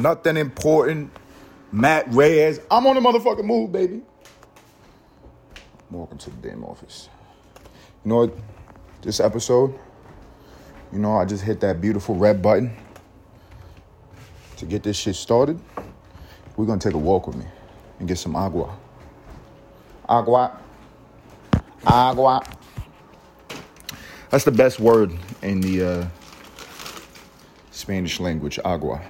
Nothing important. Matt Reyes. I'm on the motherfucking move, baby. Welcome to the damn office. You know what? This episode, you know, I just hit that beautiful red button to get this shit started. We're gonna take a walk with me and get some agua. Agua. Agua. That's the best word in the uh, Spanish language, agua.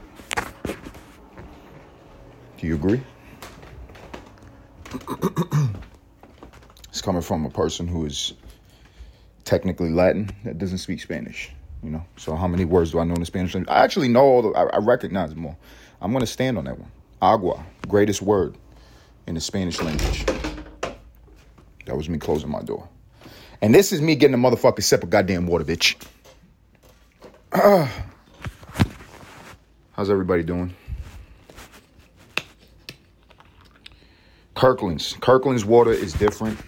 Do you agree? it's coming from a person who is technically Latin that doesn't speak Spanish. You know, so how many words do I know in the Spanish language? I actually know all the, I, I recognize more. I'm to stand on that one. Agua, greatest word in the Spanish language. That was me closing my door. And this is me getting a motherfucking sip of goddamn water, bitch. How's everybody doing? Kirkland's. Kirkland's water is different.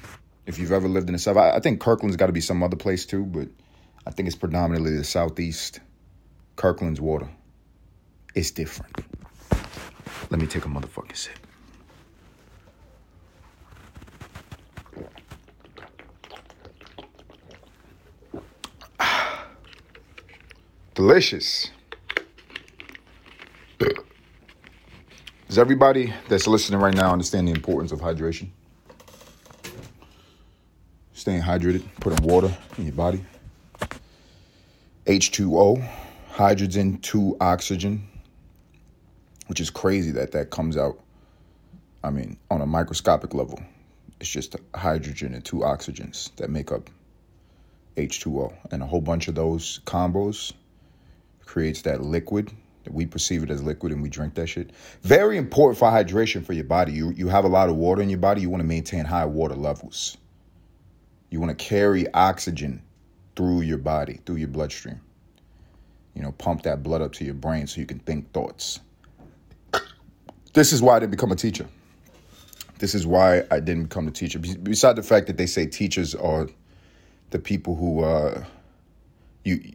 If you've ever lived in the South, I, I think Kirkland's got to be some other place too, but I think it's predominantly the Southeast. Kirkland's water. It's different. Let me take a motherfucking sip. Ah. Delicious. Does everybody that's listening right now understand the importance of hydration? Staying hydrated, putting water in your body. H2O, hydrogen to oxygen, which is crazy that that comes out. I mean, on a microscopic level, it's just hydrogen and two oxygens that make up H2O. And a whole bunch of those combos creates that liquid we perceive it as liquid and we drink that shit. Very important for hydration for your body. You you have a lot of water in your body, you want to maintain high water levels. You want to carry oxygen through your body, through your bloodstream. You know, pump that blood up to your brain so you can think thoughts. This is why I didn't become a teacher. This is why I didn't become a teacher. Besides the fact that they say teachers are the people who uh, you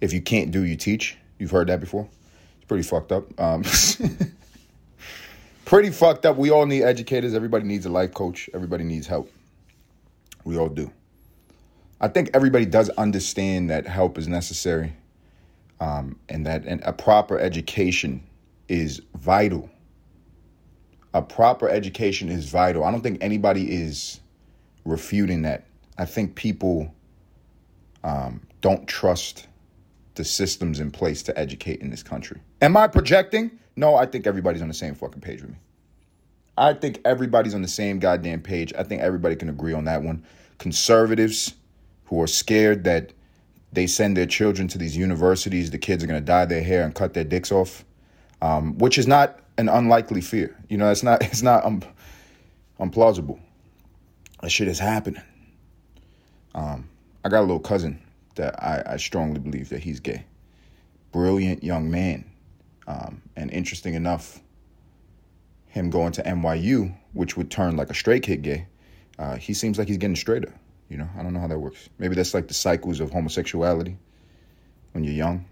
if you can't do, you teach. You've heard that before. Pretty fucked up. Um, pretty fucked up. We all need educators. Everybody needs a life coach. Everybody needs help. We all do. I think everybody does understand that help is necessary, um, and that a proper education is vital. A proper education is vital. I don't think anybody is refuting that. I think people um, don't trust the systems in place to educate in this country. Am I projecting? No, I think everybody's on the same fucking page with me. I think everybody's on the same goddamn page. I think everybody can agree on that one. Conservatives who are scared that they send their children to these universities, the kids are going to dye their hair and cut their dicks off, um, which is not an unlikely fear. You know, it's not it's not um, unplausible. That shit is happening. Um, I got a little cousin that I, I strongly believe that he's gay. Brilliant young man. Um, and interesting enough, him going to NYU, which would turn like a straight kid gay, uh, he seems like he's getting straighter. You know, I don't know how that works. Maybe that's like the cycles of homosexuality when you're young.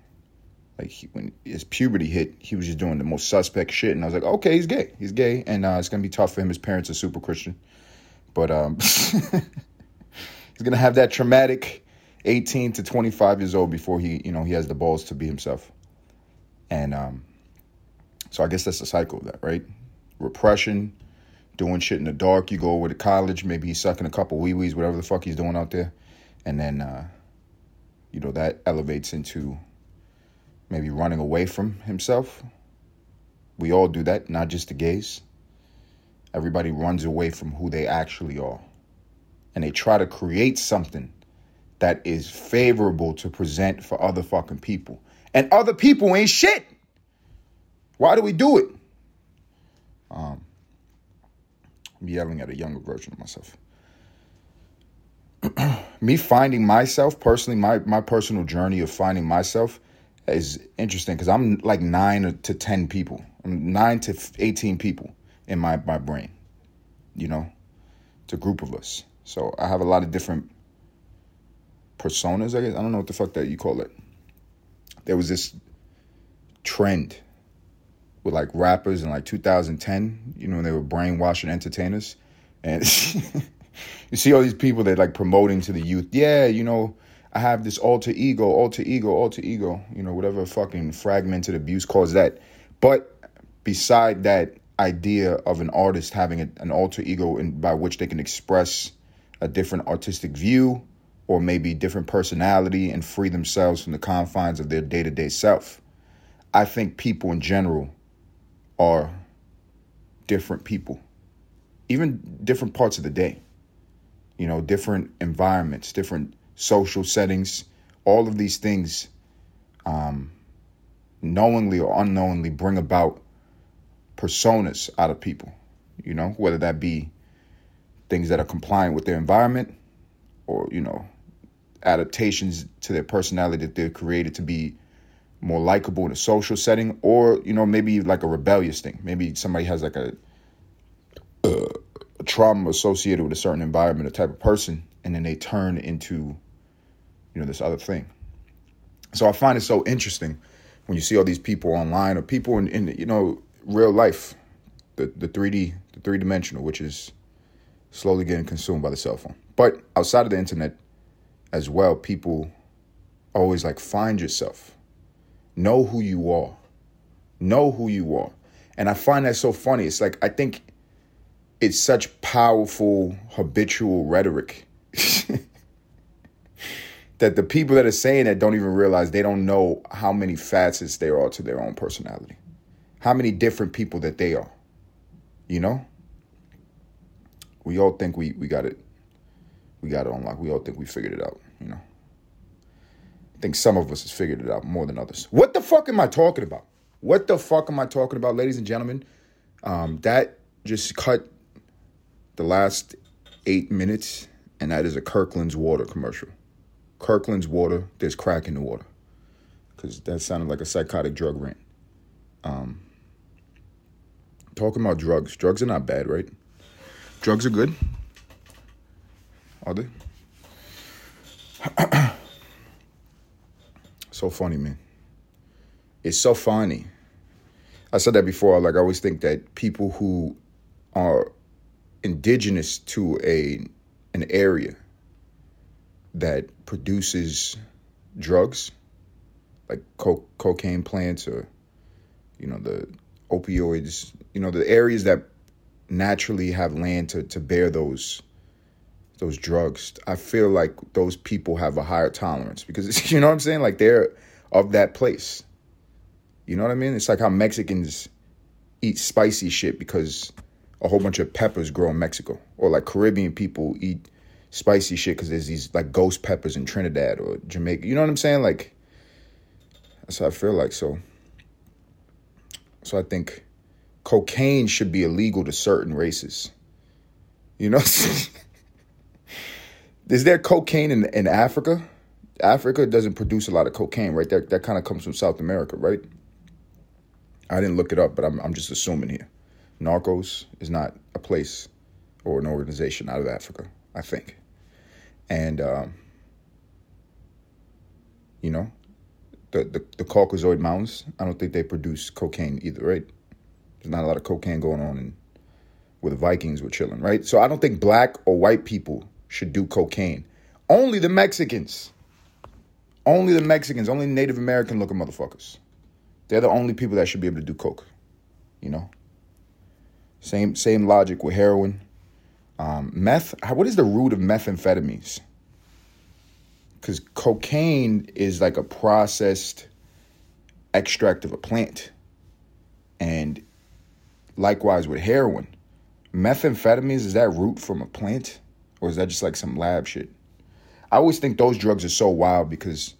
Like he, when his puberty hit, he was just doing the most suspect shit, and I was like, okay, he's gay. He's gay, and uh, it's gonna be tough for him. His parents are super Christian, but um, he's gonna have that traumatic 18 to 25 years old before he, you know, he has the balls to be himself. And um, so I guess that's the cycle of that, right? Repression, doing shit in the dark. You go over to college, maybe he's sucking a couple wee wees, whatever the fuck he's doing out there. And then, uh, you know, that elevates into maybe running away from himself. We all do that, not just the gays. Everybody runs away from who they actually are. And they try to create something that is favorable to present for other fucking people. And other people ain't shit. Why do we do it? Um, I'm yelling at a younger version of myself. Me finding myself personally, my my personal journey of finding myself is interesting because I'm like nine to ten people. I'm nine to eighteen people in my my brain. You know, it's a group of us. So I have a lot of different personas, I guess. I don't know what the fuck that you call it. There was this trend with like rappers in like 2010, you know, when they were brainwashing entertainers. And you see all these people that like promoting to the youth, yeah, you know, I have this alter ego, alter ego, alter ego, you know, whatever fucking fragmented abuse calls that. But beside that idea of an artist having an alter ego in, by which they can express a different artistic view or maybe different personality and free themselves from the confines of their day-to-day self. I think people in general are different people. Even different parts of the day. You know, different environments, different social settings, all of these things um, knowingly or unknowingly bring about personas out of people, you know, whether that be things that are compliant with their environment or, you know, adaptations to their personality that they're created to be more likable in a social setting or, you know, maybe like a rebellious thing. Maybe somebody has like a, a trauma associated with a certain environment, a type of person, and then they turn into, you know, this other thing. So I find it so interesting when you see all these people online or people in, in you know, real life, the the 3D, the three dimensional, which is slowly getting consumed by the cell phone. But outside of the internet as well, people always like find yourself. Know who you are. Know who you are. And I find that so funny. It's like I think it's such powerful habitual rhetoric that the people that are saying that don't even realize they don't know how many facets there are to their own personality how many different people that they are. You know? We all think we, we got it. We got it unlocked. We all think we figured it out, you know. I think some of us has figured it out more than others. What the fuck am I talking about? What the fuck am I talking about, ladies and gentlemen? Um, that just cut the last eight minutes, and that is a Kirkland's water commercial. Kirkland's water, there's crack in the water. Because that sounded like a psychotic drug rant. Um, talking about drugs. Drugs are not bad, right? Drugs are good. So funny, man. It's so funny. I said that before. Like I always think that people who are indigenous to a an area that produces drugs, like co- cocaine plants or you know the opioids, you know, the areas that naturally have land to, to bear those those drugs, I feel like those people have a higher tolerance because you know what I'm saying? Like they're of that place. You know what I mean? It's like how Mexicans eat spicy shit because a whole bunch of peppers grow in Mexico. Or like Caribbean people eat spicy shit because there's these like ghost peppers in Trinidad or Jamaica. You know what I'm saying? Like that's how I feel like. So so I think cocaine should be illegal to certain races. You know, is there cocaine in, in Africa? Africa doesn't produce a lot of cocaine, right? That that kind of comes from South America, right? I didn't look it up, but I'm I'm just assuming here. Narcos is not a place or an organization out of Africa, I think. And um, you know, the, the, the Caucasoid Mountains, I don't think they produce cocaine either, right? There's not a lot of cocaine going on in, where the Vikings were chilling, right? So I don't think black or white people should do cocaine. Only the Mexicans. Only the Mexicans, only Native American looking motherfuckers. They're the only people that should be able to do coke. You know? Same same logic with heroin. Um, meth, what is the root of methamphetamines? because cocaine is like a processed extract of a plant. And likewise with heroin, methamphetamines, is that root from a plant? Or is that just like some lab shit? I always think those drugs are so wild because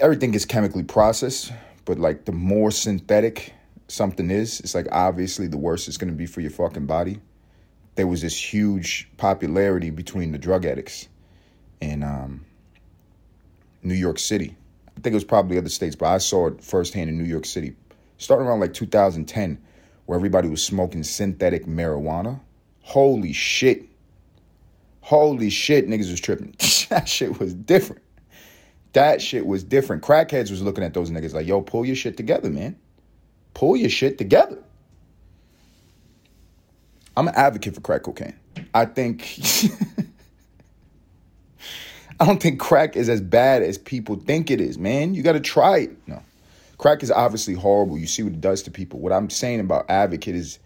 everything is chemically processed, but like the more synthetic something is, it's like obviously the worse it's gonna be for your fucking body. There was this huge popularity between the drug addicts in um, New York City. I think it was probably other states, but I saw it firsthand in New York City, starting around like 2010, where everybody was smoking synthetic marijuana. Holy shit. Holy shit, niggas was tripping. that shit was different. That shit was different. Crackheads was looking at those niggas like, yo, pull your shit together, man. pull your shit together. I'm an advocate for crack cocaine. I think I don't think crack is as bad as people think it is, man. You got to try it. No. Crack is obviously horrible. You see what it does to people. What I'm saying about advocate is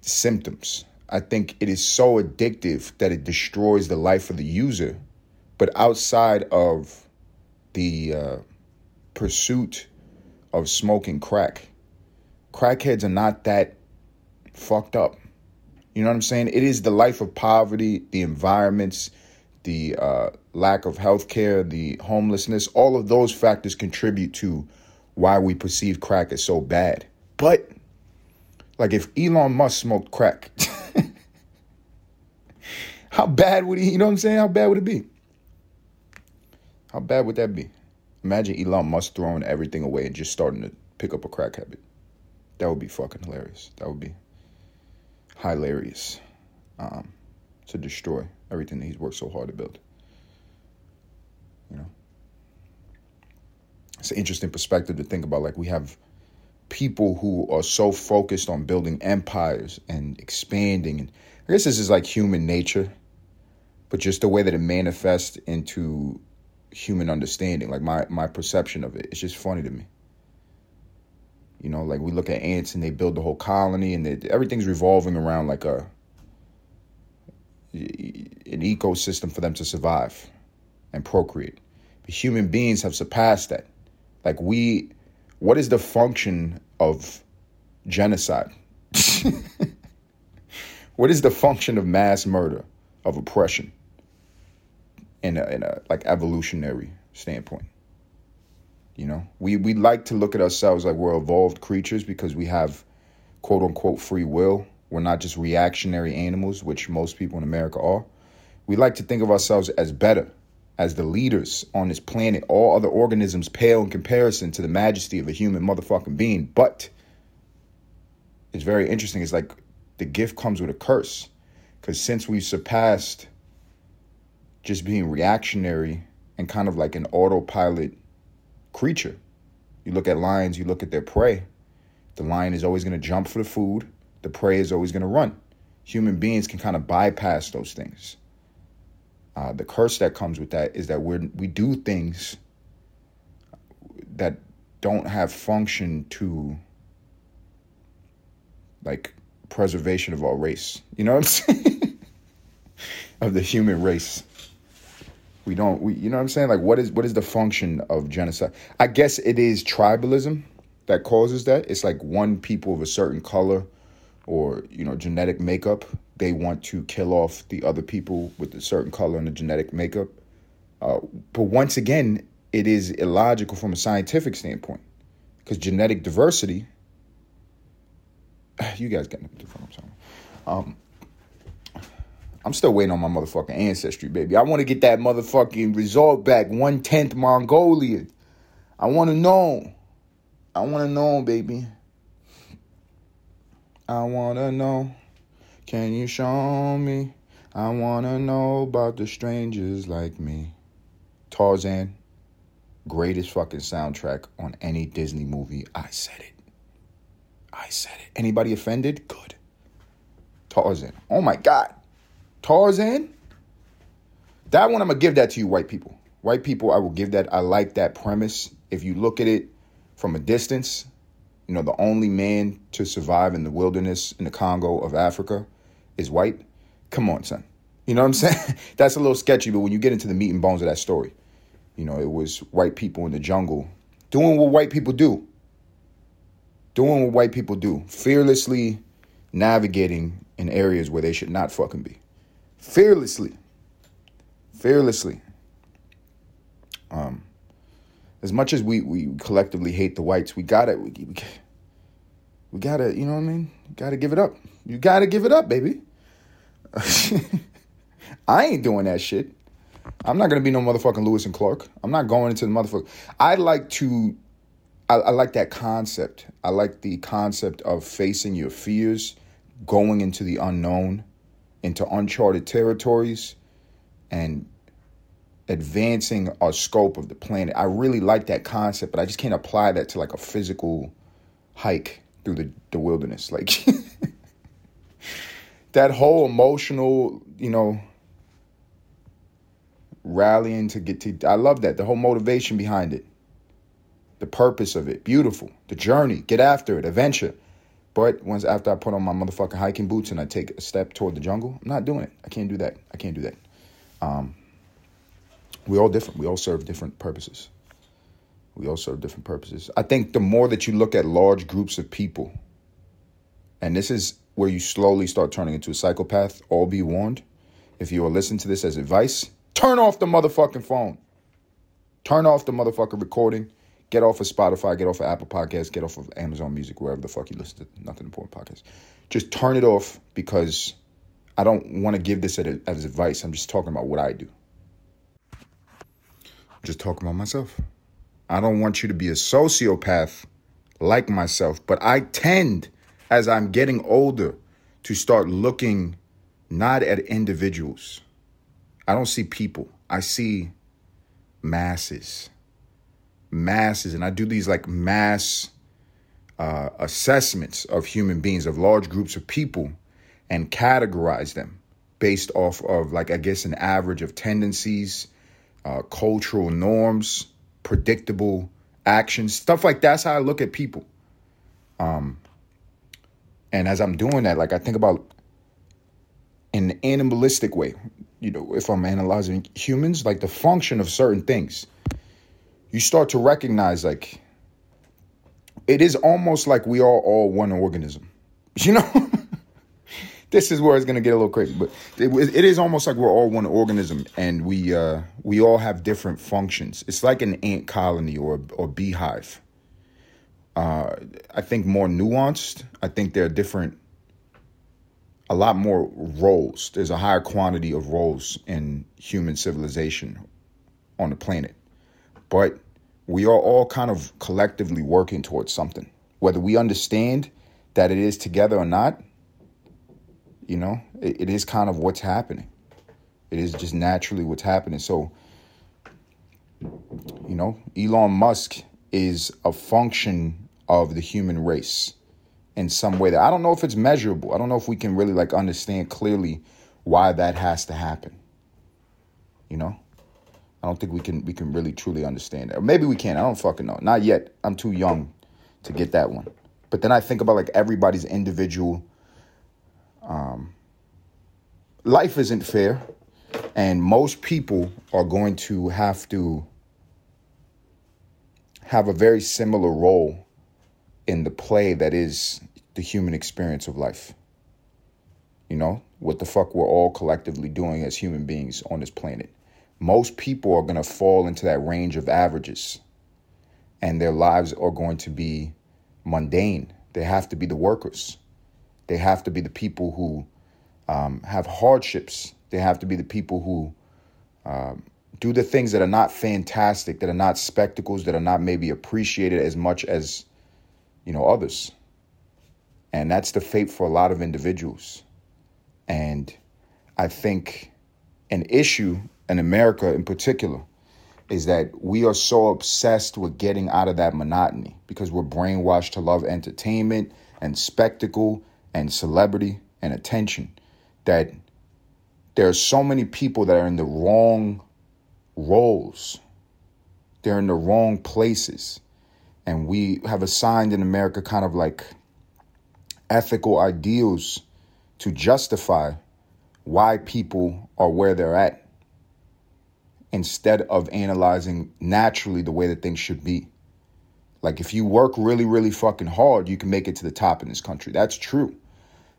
symptoms. I think it is so addictive that it destroys the life of the user. But outside of the uh, pursuit of smoking crack, crackheads are not that fucked up. You know what I'm saying? It is the life of poverty, the environments, the uh, lack of health care, the homelessness. All of those factors contribute to why we perceive crack as so bad. But, like, if Elon Musk smoked crack, how bad would he, you know what I'm saying? How bad would it be? How bad would that be? Imagine Elon Musk throwing everything away and just starting to pick up a crack habit. That would be fucking hilarious. That would be hilarious um, to destroy everything that he's worked so hard to build. You know, it's an interesting perspective to think about. Like we have people who are so focused on building empires and expanding, and I guess this is like human nature, but just the way that it manifests into human understanding, like my my perception of it, it's just funny to me. You know, like we look at ants and they build the whole colony, and they, everything's revolving around like a an ecosystem for them to survive and procreate. But human beings have surpassed that. Like we, what is the function of genocide? what is the function of mass murder, of oppression, in a, in a like evolutionary standpoint? You know, we we like to look at ourselves like we're evolved creatures because we have quote unquote free will. We're not just reactionary animals, which most people in America are. We like to think of ourselves as better, as the leaders on this planet. All other organisms pale in comparison to the majesty of a human motherfucking being. But it's very interesting. It's like the gift comes with a curse. Because since we've surpassed just being reactionary and kind of like an autopilot creature. You look at lions, you look at their prey. The lion is always going to jump for the food, the prey is always going to run. Human beings can kind of bypass those things. Uh, the curse that comes with that is that we we do things that don't have function to like preservation of our race. You know what I'm saying? of the human race. We don't. We, you know what I'm saying? Like, what is what is the function of genocide? I guess it is tribalism that causes that. It's like one people of a certain color or you know genetic makeup. They want to kill off the other people with a certain color and a genetic makeup. Uh, but once again, it is illogical from a scientific standpoint because genetic diversity. You guys get the fuck I'm saying. Um, I'm still waiting on my motherfucking ancestry, baby. I want to get that motherfucking result back. One tenth Mongolian. I want to know. I want to know, baby. I want to know. Can you show me? I want to know about the strangers like me. Tarzan, greatest fucking soundtrack on any Disney movie. I said it. I said it. Anybody offended? Good. Tarzan. Oh my God. Tarzan, that one I'm gonna give that to you, white people. White people, I will give that. I like that premise. If you look at it from a distance, you know, the only man to survive in the wilderness in the Congo of Africa is white. Come on, son. You know what I'm saying? That's a little sketchy, but when you get into the meat and bones of that story, you know, it was white people in the jungle doing what white people do. Doing what white people do. Fearlessly navigating in areas where they should not fucking be fearlessly. Fearlessly. Um, as much as we, we collectively hate the whites, we gotta we, we gotta, you know what I mean? You gotta give it up. You gotta give it up, baby. I ain't doing that shit. I'm not gonna be no motherfucking Lewis and Clark. I'm not going into the motherfucker. I like to I, I like that concept. I like the concept of facing your fears, going into the unknown into uncharted territories and advancing our scope of the planet. I really like that concept, but I just can't apply that to like a physical hike through the, the wilderness. Like that whole emotional, you know, rallying to get to I love that. The whole motivation behind it. The purpose of it. Beautiful. The journey. Get after it. Adventure. But once after I put on my motherfucking hiking boots and I take a step toward the jungle, I'm not doing it. I can't do that. I can't do that. Um, we're all different. We all serve different purposes. We all serve different purposes. I think the more that you look at large groups of people, and this is where you slowly start turning into a psychopath, all be warned. If you are listening to this as advice, turn off the motherfucking phone. Turn off the motherfucking recording. Get off of Spotify, get off of Apple Podcasts, get off of Amazon Music, wherever the fuck you listen to Nothing Important Podcast. Just turn it off because I don't want to give this as advice. I'm just talking about what I do. I'm just talking about myself. I don't want you to be a sociopath like myself, but I tend, as I'm getting older, to start looking not at individuals. I don't see people, I see masses masses, and I do these like mass uh, assessments of human beings, of large groups of people, and categorize them based off of like I guess an average of tendencies, uh, cultural norms, predictable actions, stuff like that's how I look at people. Um, and as I'm doing that, like I think about in an animalistic way, you know, if I'm analyzing humans, like the function of certain things you start to recognize like it is almost like we are all one organism. You know, this is where it's gonna get a little crazy, but it, it is almost like we're all one organism, and we uh, we all have different functions. It's like an ant colony or or beehive. Uh, I think more nuanced. I think there are different, a lot more roles. There's a higher quantity of roles in human civilization on the planet. But we are all kind of collectively working towards something. Whether we understand that it is together or not, you know, it, it is kind of what's happening. It is just naturally what's happening. So, you know, Elon Musk is a function of the human race in some way that I don't know if it's measurable. I don't know if we can really like understand clearly why that has to happen. You know? I don't think we can we can really truly understand that. Or maybe we can. I don't fucking know. Not yet. I'm too young to get that one. But then I think about like everybody's individual um life isn't fair and most people are going to have to have a very similar role in the play that is the human experience of life. You know, what the fuck we're all collectively doing as human beings on this planet most people are going to fall into that range of averages and their lives are going to be mundane. They have to be the workers. They have to be the people who um, have hardships. They have to be the people who um, do the things that are not fantastic, that are not spectacles, that are not maybe appreciated as much as you know others. And that's the fate for a lot of individuals. And I think an issue in America in particular, is that we are so obsessed with getting out of that monotony because we're brainwashed to love entertainment and spectacle and celebrity and attention that there are so many people that are in the wrong roles. They're in the wrong places. And we have assigned in America kind of like ethical ideals to justify why people are where they're at instead of analyzing naturally the way that things should be. Like if you work really, really fucking hard, you can make it to the top in this country. That's true.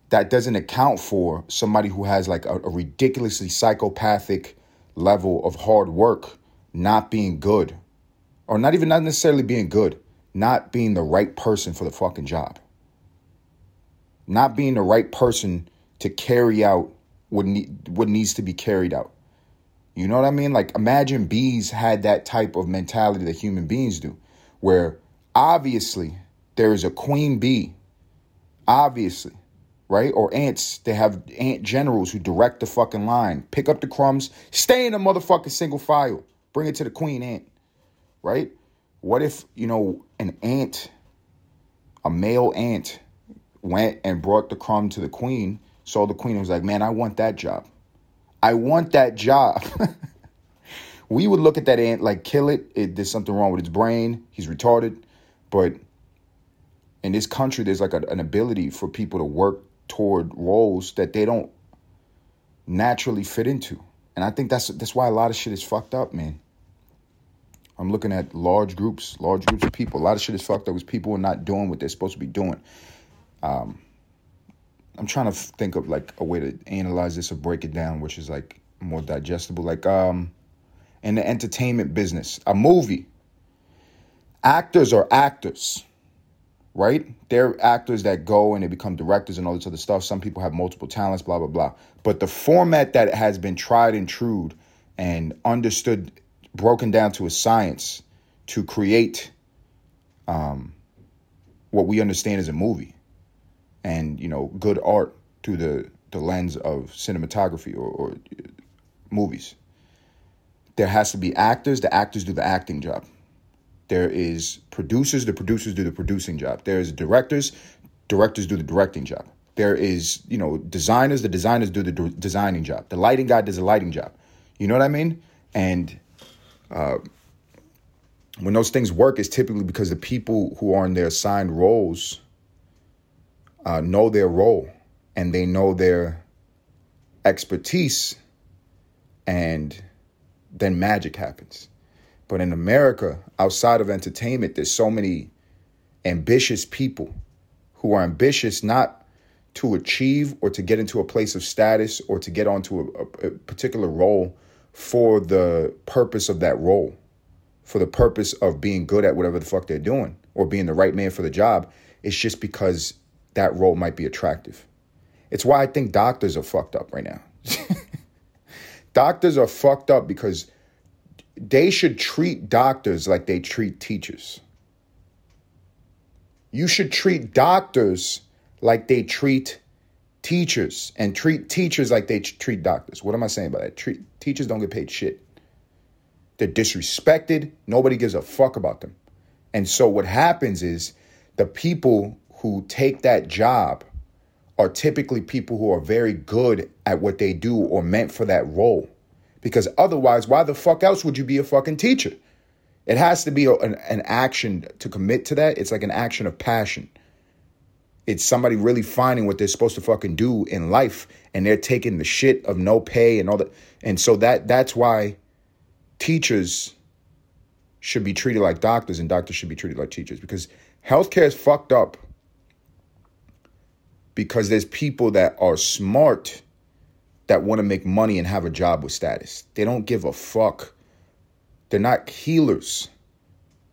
That doesn't account for somebody who has like a, a ridiculously psychopathic level of hard work not being good. Or not even not necessarily being good, not being the right person for the fucking job. Not being the right person to carry out what, what needs to be carried out. You know what I mean? Like imagine bees had that type of mentality that human beings do, where obviously there is a queen bee, obviously, right? Or ants, they have ant generals who direct the fucking line, pick up the crumbs, stay in a motherfucking single file, bring it to the queen ant, right? What if, you know, an ant a male ant went and brought the crumb to the queen, saw the queen and was like, man, I want that job. I want that job. we would look at that ant like kill it. It there's something wrong with its brain. He's retarded. But in this country, there's like a, an ability for people to work toward roles that they don't naturally fit into. And I think that's that's why a lot of shit is fucked up, man. I'm looking at large groups, large groups of people. A lot of shit is fucked up because people are not doing what they're supposed to be doing. Um, I'm trying to think of like a way to analyze this or break it down, which is like more digestible. Like um, in the entertainment business, a movie. Actors are actors, right? They're actors that go and they become directors and all this other stuff. Some people have multiple talents, blah blah blah. But the format that has been tried and true and understood, broken down to a science, to create um, what we understand as a movie and you know good art through the the lens of cinematography or, or movies. There has to be actors. The actors do the acting job. There is producers. The producers do the producing job. There is directors. Directors do the directing job. There is you know designers. The designers do the de- designing job. The lighting guy does the lighting job. You know what I mean? And uh, when those things work, it's typically because the people who are in their assigned roles uh, know their role and they know their expertise, and then magic happens. But in America, outside of entertainment, there's so many ambitious people who are ambitious not to achieve or to get into a place of status or to get onto a, a, particular role for the purpose of that role, for the purpose of being good at whatever the fuck they're doing or being the right man for the job. It's just because that role might be attractive. It's why I think doctors are fucked up right now. doctors are fucked up because they should treat doctors like they treat teachers. You should treat doctors like they treat teachers and treat teachers like they treat doctors. What am I saying by that? Treat teachers don't get paid shit. They're disrespected. Nobody gives a fuck about them. And so what happens is the people who take that job are typically people who are very good at what they do or meant for that role. Because otherwise, why the fuck else would you be a fucking teacher? It has to be a, an, an action to commit to that. It's like an action of passion. It's somebody really finding what they're supposed to fucking do in life and they're taking the shit of no pay and all that. And so that that's why teachers should be treated like doctors and doctors should be treated like teachers because healthcare is fucked up because there's people that are smart that want to make money and have a job with status. They don't give a fuck. They're not healers.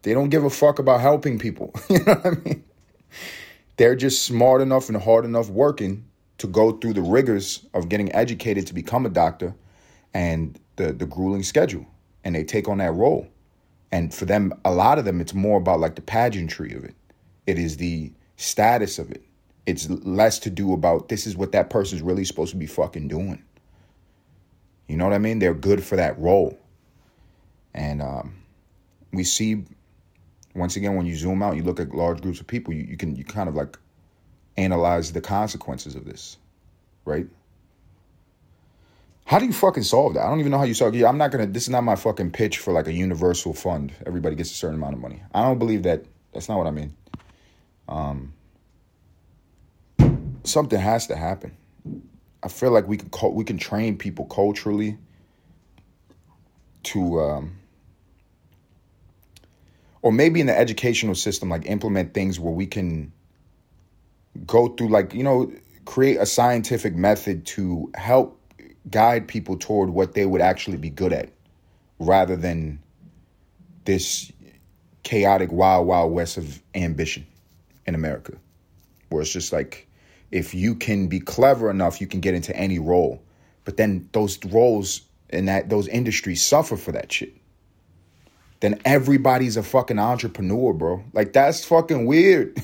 They don't give a fuck about helping people. you know what I mean? They're just smart enough and hard enough working to go through the rigors of getting educated to become a doctor and the the grueling schedule and they take on that role. And for them a lot of them it's more about like the pageantry of it. It is the status of it. It's less to do about this is what that person's really supposed to be fucking doing. You know what I mean? They're good for that role. And um, we see, once again, when you zoom out, you look at large groups of people, you, you can you kind of like analyze the consequences of this, right? How do you fucking solve that? I don't even know how you solve it. I'm not gonna. This is not my fucking pitch for like a universal fund. Everybody gets a certain amount of money. I don't believe that. That's not what I mean. Um, something has to happen. I feel like we can we can train people culturally to um, or maybe in the educational system like implement things where we can go through like you know create a scientific method to help guide people toward what they would actually be good at rather than this chaotic wild wild west of ambition in America where it's just like if you can be clever enough, you can get into any role. But then those roles and that those industries suffer for that shit. Then everybody's a fucking entrepreneur, bro. Like that's fucking weird.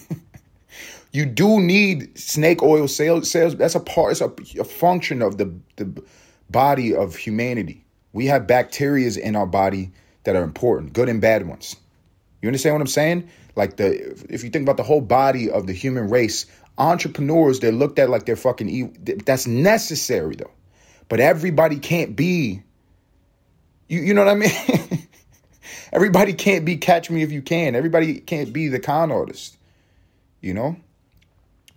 you do need snake oil sales. Sales that's a part. It's a, a function of the the body of humanity. We have bacterias in our body that are important, good and bad ones. You understand what I'm saying? Like the if you think about the whole body of the human race, entrepreneurs they're looked at like they're fucking evil. That's necessary though, but everybody can't be. You you know what I mean? everybody can't be catch me if you can. Everybody can't be the con artist. You know.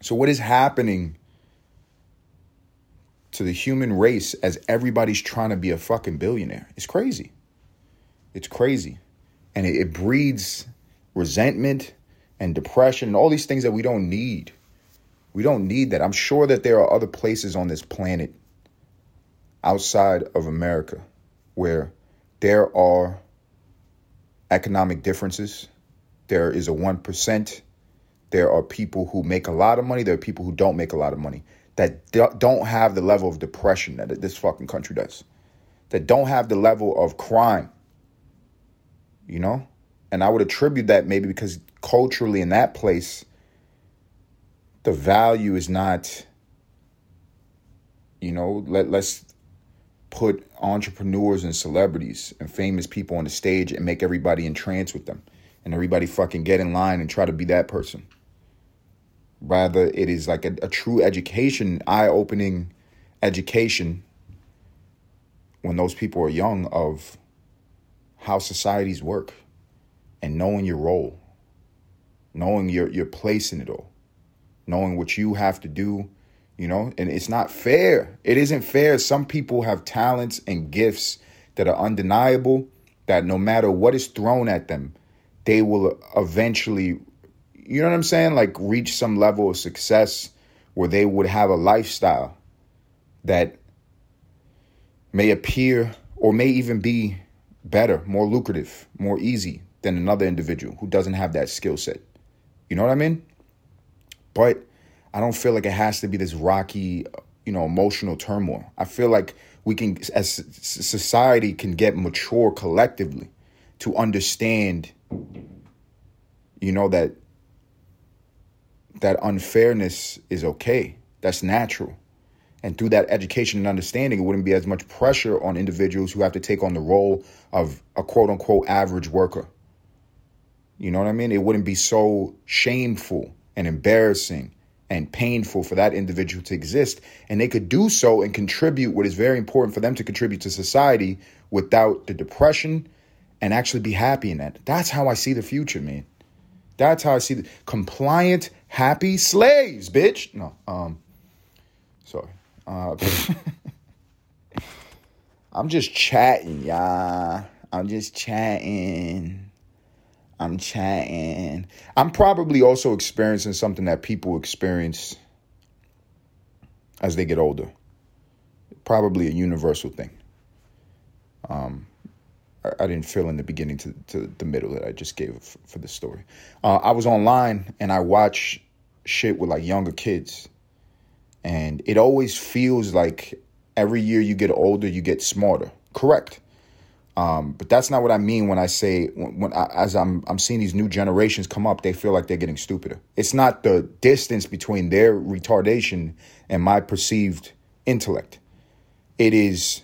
So what is happening? to the human race as everybody's trying to be a fucking billionaire. It's crazy. It's crazy. And it, it breeds resentment and depression and all these things that we don't need. We don't need that. I'm sure that there are other places on this planet outside of America where there are economic differences. There is a 1%. There are people who make a lot of money. There are people who don't make a lot of money that don't have the level of depression that this fucking country does, that don't have the level of crime, you know? And I would attribute that maybe because culturally in that place, the value is not, you know, let, let's put entrepreneurs and celebrities and famous people on the stage and make everybody in trance with them and everybody fucking get in line and try to be that person. Rather, it is like a, a true education, eye opening education when those people are young of how societies work and knowing your role, knowing your, your place in it all, knowing what you have to do, you know, and it's not fair. It isn't fair. Some people have talents and gifts that are undeniable that no matter what is thrown at them, they will eventually you know what I'm saying? Like reach some level of success where they would have a lifestyle that may appear or may even be better, more lucrative, more easy than another individual who doesn't have that skill set. You know what I mean? But I don't feel like it has to be this rocky, you know, emotional turmoil. I feel like we can, as society, can get mature collectively to understand, you know, that that unfairness is okay. That's natural. And through that education and understanding, it wouldn't be as much pressure on individuals who have to take on the role of a quote unquote average worker. You know what I mean? It wouldn't be so shameful and embarrassing and painful for that individual to exist. And they could do so and contribute what is very important for them to contribute to society without the depression and actually be happy in that. That's how I see the future, man. That's how I see the compliant, happy slaves, bitch. No, um, sorry. Uh, I'm just chatting, y'all. I'm just chatting. I'm chatting. I'm probably also experiencing something that people experience as they get older. Probably a universal thing. Um, I didn't feel in the beginning to, to the middle that I just gave for, for the story. Uh, I was online and I watch shit with like younger kids, and it always feels like every year you get older, you get smarter. Correct. Um, but that's not what I mean when I say when, when I, as I'm I'm seeing these new generations come up, they feel like they're getting stupider. It's not the distance between their retardation and my perceived intellect. It is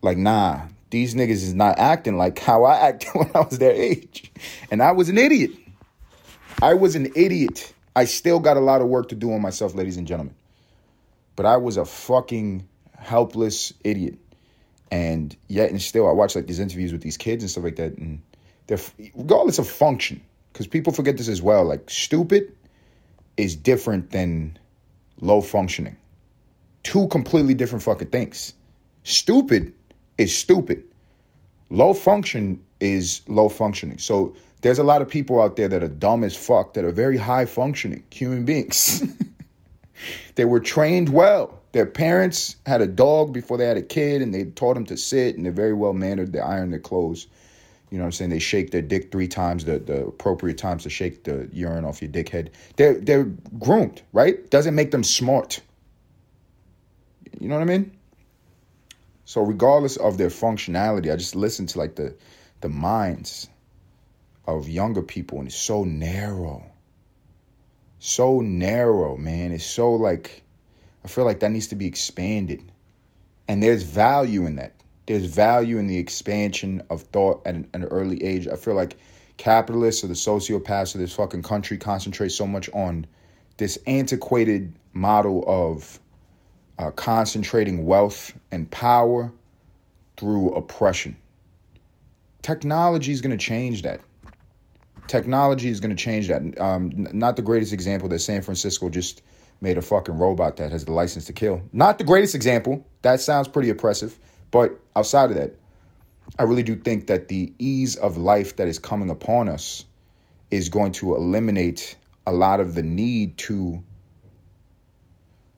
like nah, these niggas is not acting like how I acted when I was their age. And I was an idiot. I was an idiot. I still got a lot of work to do on myself, ladies and gentlemen. But I was a fucking helpless idiot. And yet and still I watch like these interviews with these kids and stuff like that and they're regardless of function cuz people forget this as well like stupid is different than low functioning. Two completely different fucking things. Stupid is stupid. Low function is low functioning. So there's a lot of people out there that are dumb as fuck that are very high functioning human beings. they were trained well. Their parents had a dog before they had a kid and they taught them to sit and they're very well mannered. They iron their clothes. You know what I'm saying? They shake their dick three times, the, the appropriate times to shake the urine off your dick head. They're they're groomed, right? Doesn't make them smart. You know what I mean? So regardless of their functionality, I just listen to like the the minds of younger people and it's so narrow. So narrow, man. It's so like I feel like that needs to be expanded. And there's value in that. There's value in the expansion of thought at an, an early age. I feel like capitalists or the sociopaths of this fucking country concentrate so much on this antiquated model of uh, concentrating wealth and power through oppression. Technology is going to change that. Technology is going to change that. Um, not the greatest example that San Francisco just made a fucking robot that has the license to kill. Not the greatest example. That sounds pretty oppressive. But outside of that, I really do think that the ease of life that is coming upon us is going to eliminate a lot of the need to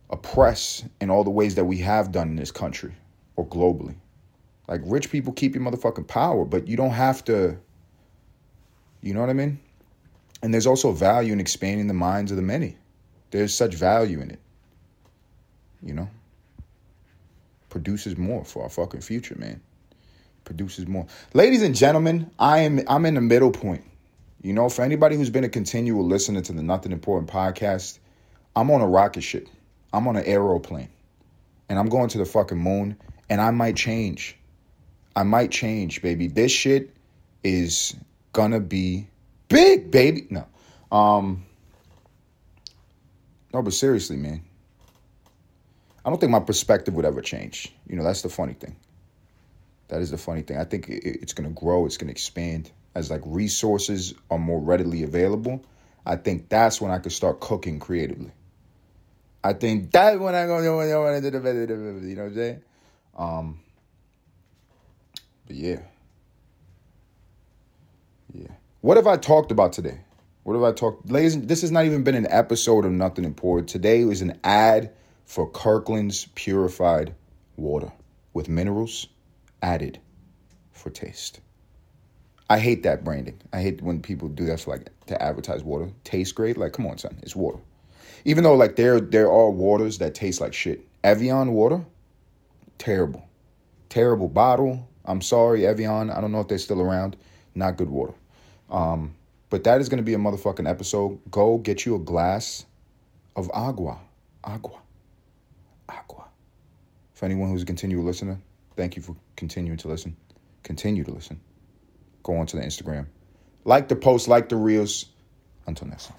oppress in all the ways that we have done in this country or globally. Like rich people keep your motherfucking power, but you don't have to, you know what I mean? And there's also value in expanding the minds of the many. There's such value in it. You know? Produces more for our fucking future, man. Produces more. Ladies and gentlemen, I am I'm in the middle point. You know, for anybody who's been a continual listener to the Nothing Important podcast, I'm on a rocket ship. I'm on an aeroplane. And I'm going to the fucking moon. And I might change. I might change, baby. This shit is gonna be big, baby. No. Um No, but seriously, man. I don't think my perspective would ever change. You know, that's the funny thing. That is the funny thing. I think it's going to grow, it's going to expand as like resources are more readily available. I think that's when I could start cooking creatively. I think that's when do the you know what I'm saying? Um, but yeah. Yeah. What have I talked about today? What have I talked? Ladies, this has not even been an episode of Nothing Important. Today was an ad for Kirkland's purified water with minerals added for taste. I hate that branding. I hate when people do that for like to advertise water. Tastes great. Like, come on, son, it's water. Even though like there there are waters that taste like shit. Evian water, terrible, terrible bottle. I'm sorry, Evian. I don't know if they're still around. Not good water. Um, but that is going to be a motherfucking episode. Go get you a glass of agua. Agua. Agua. For anyone who's a continual listener, thank you for continuing to listen. Continue to listen. Go on to the Instagram. Like the post, like the reels. Until next time.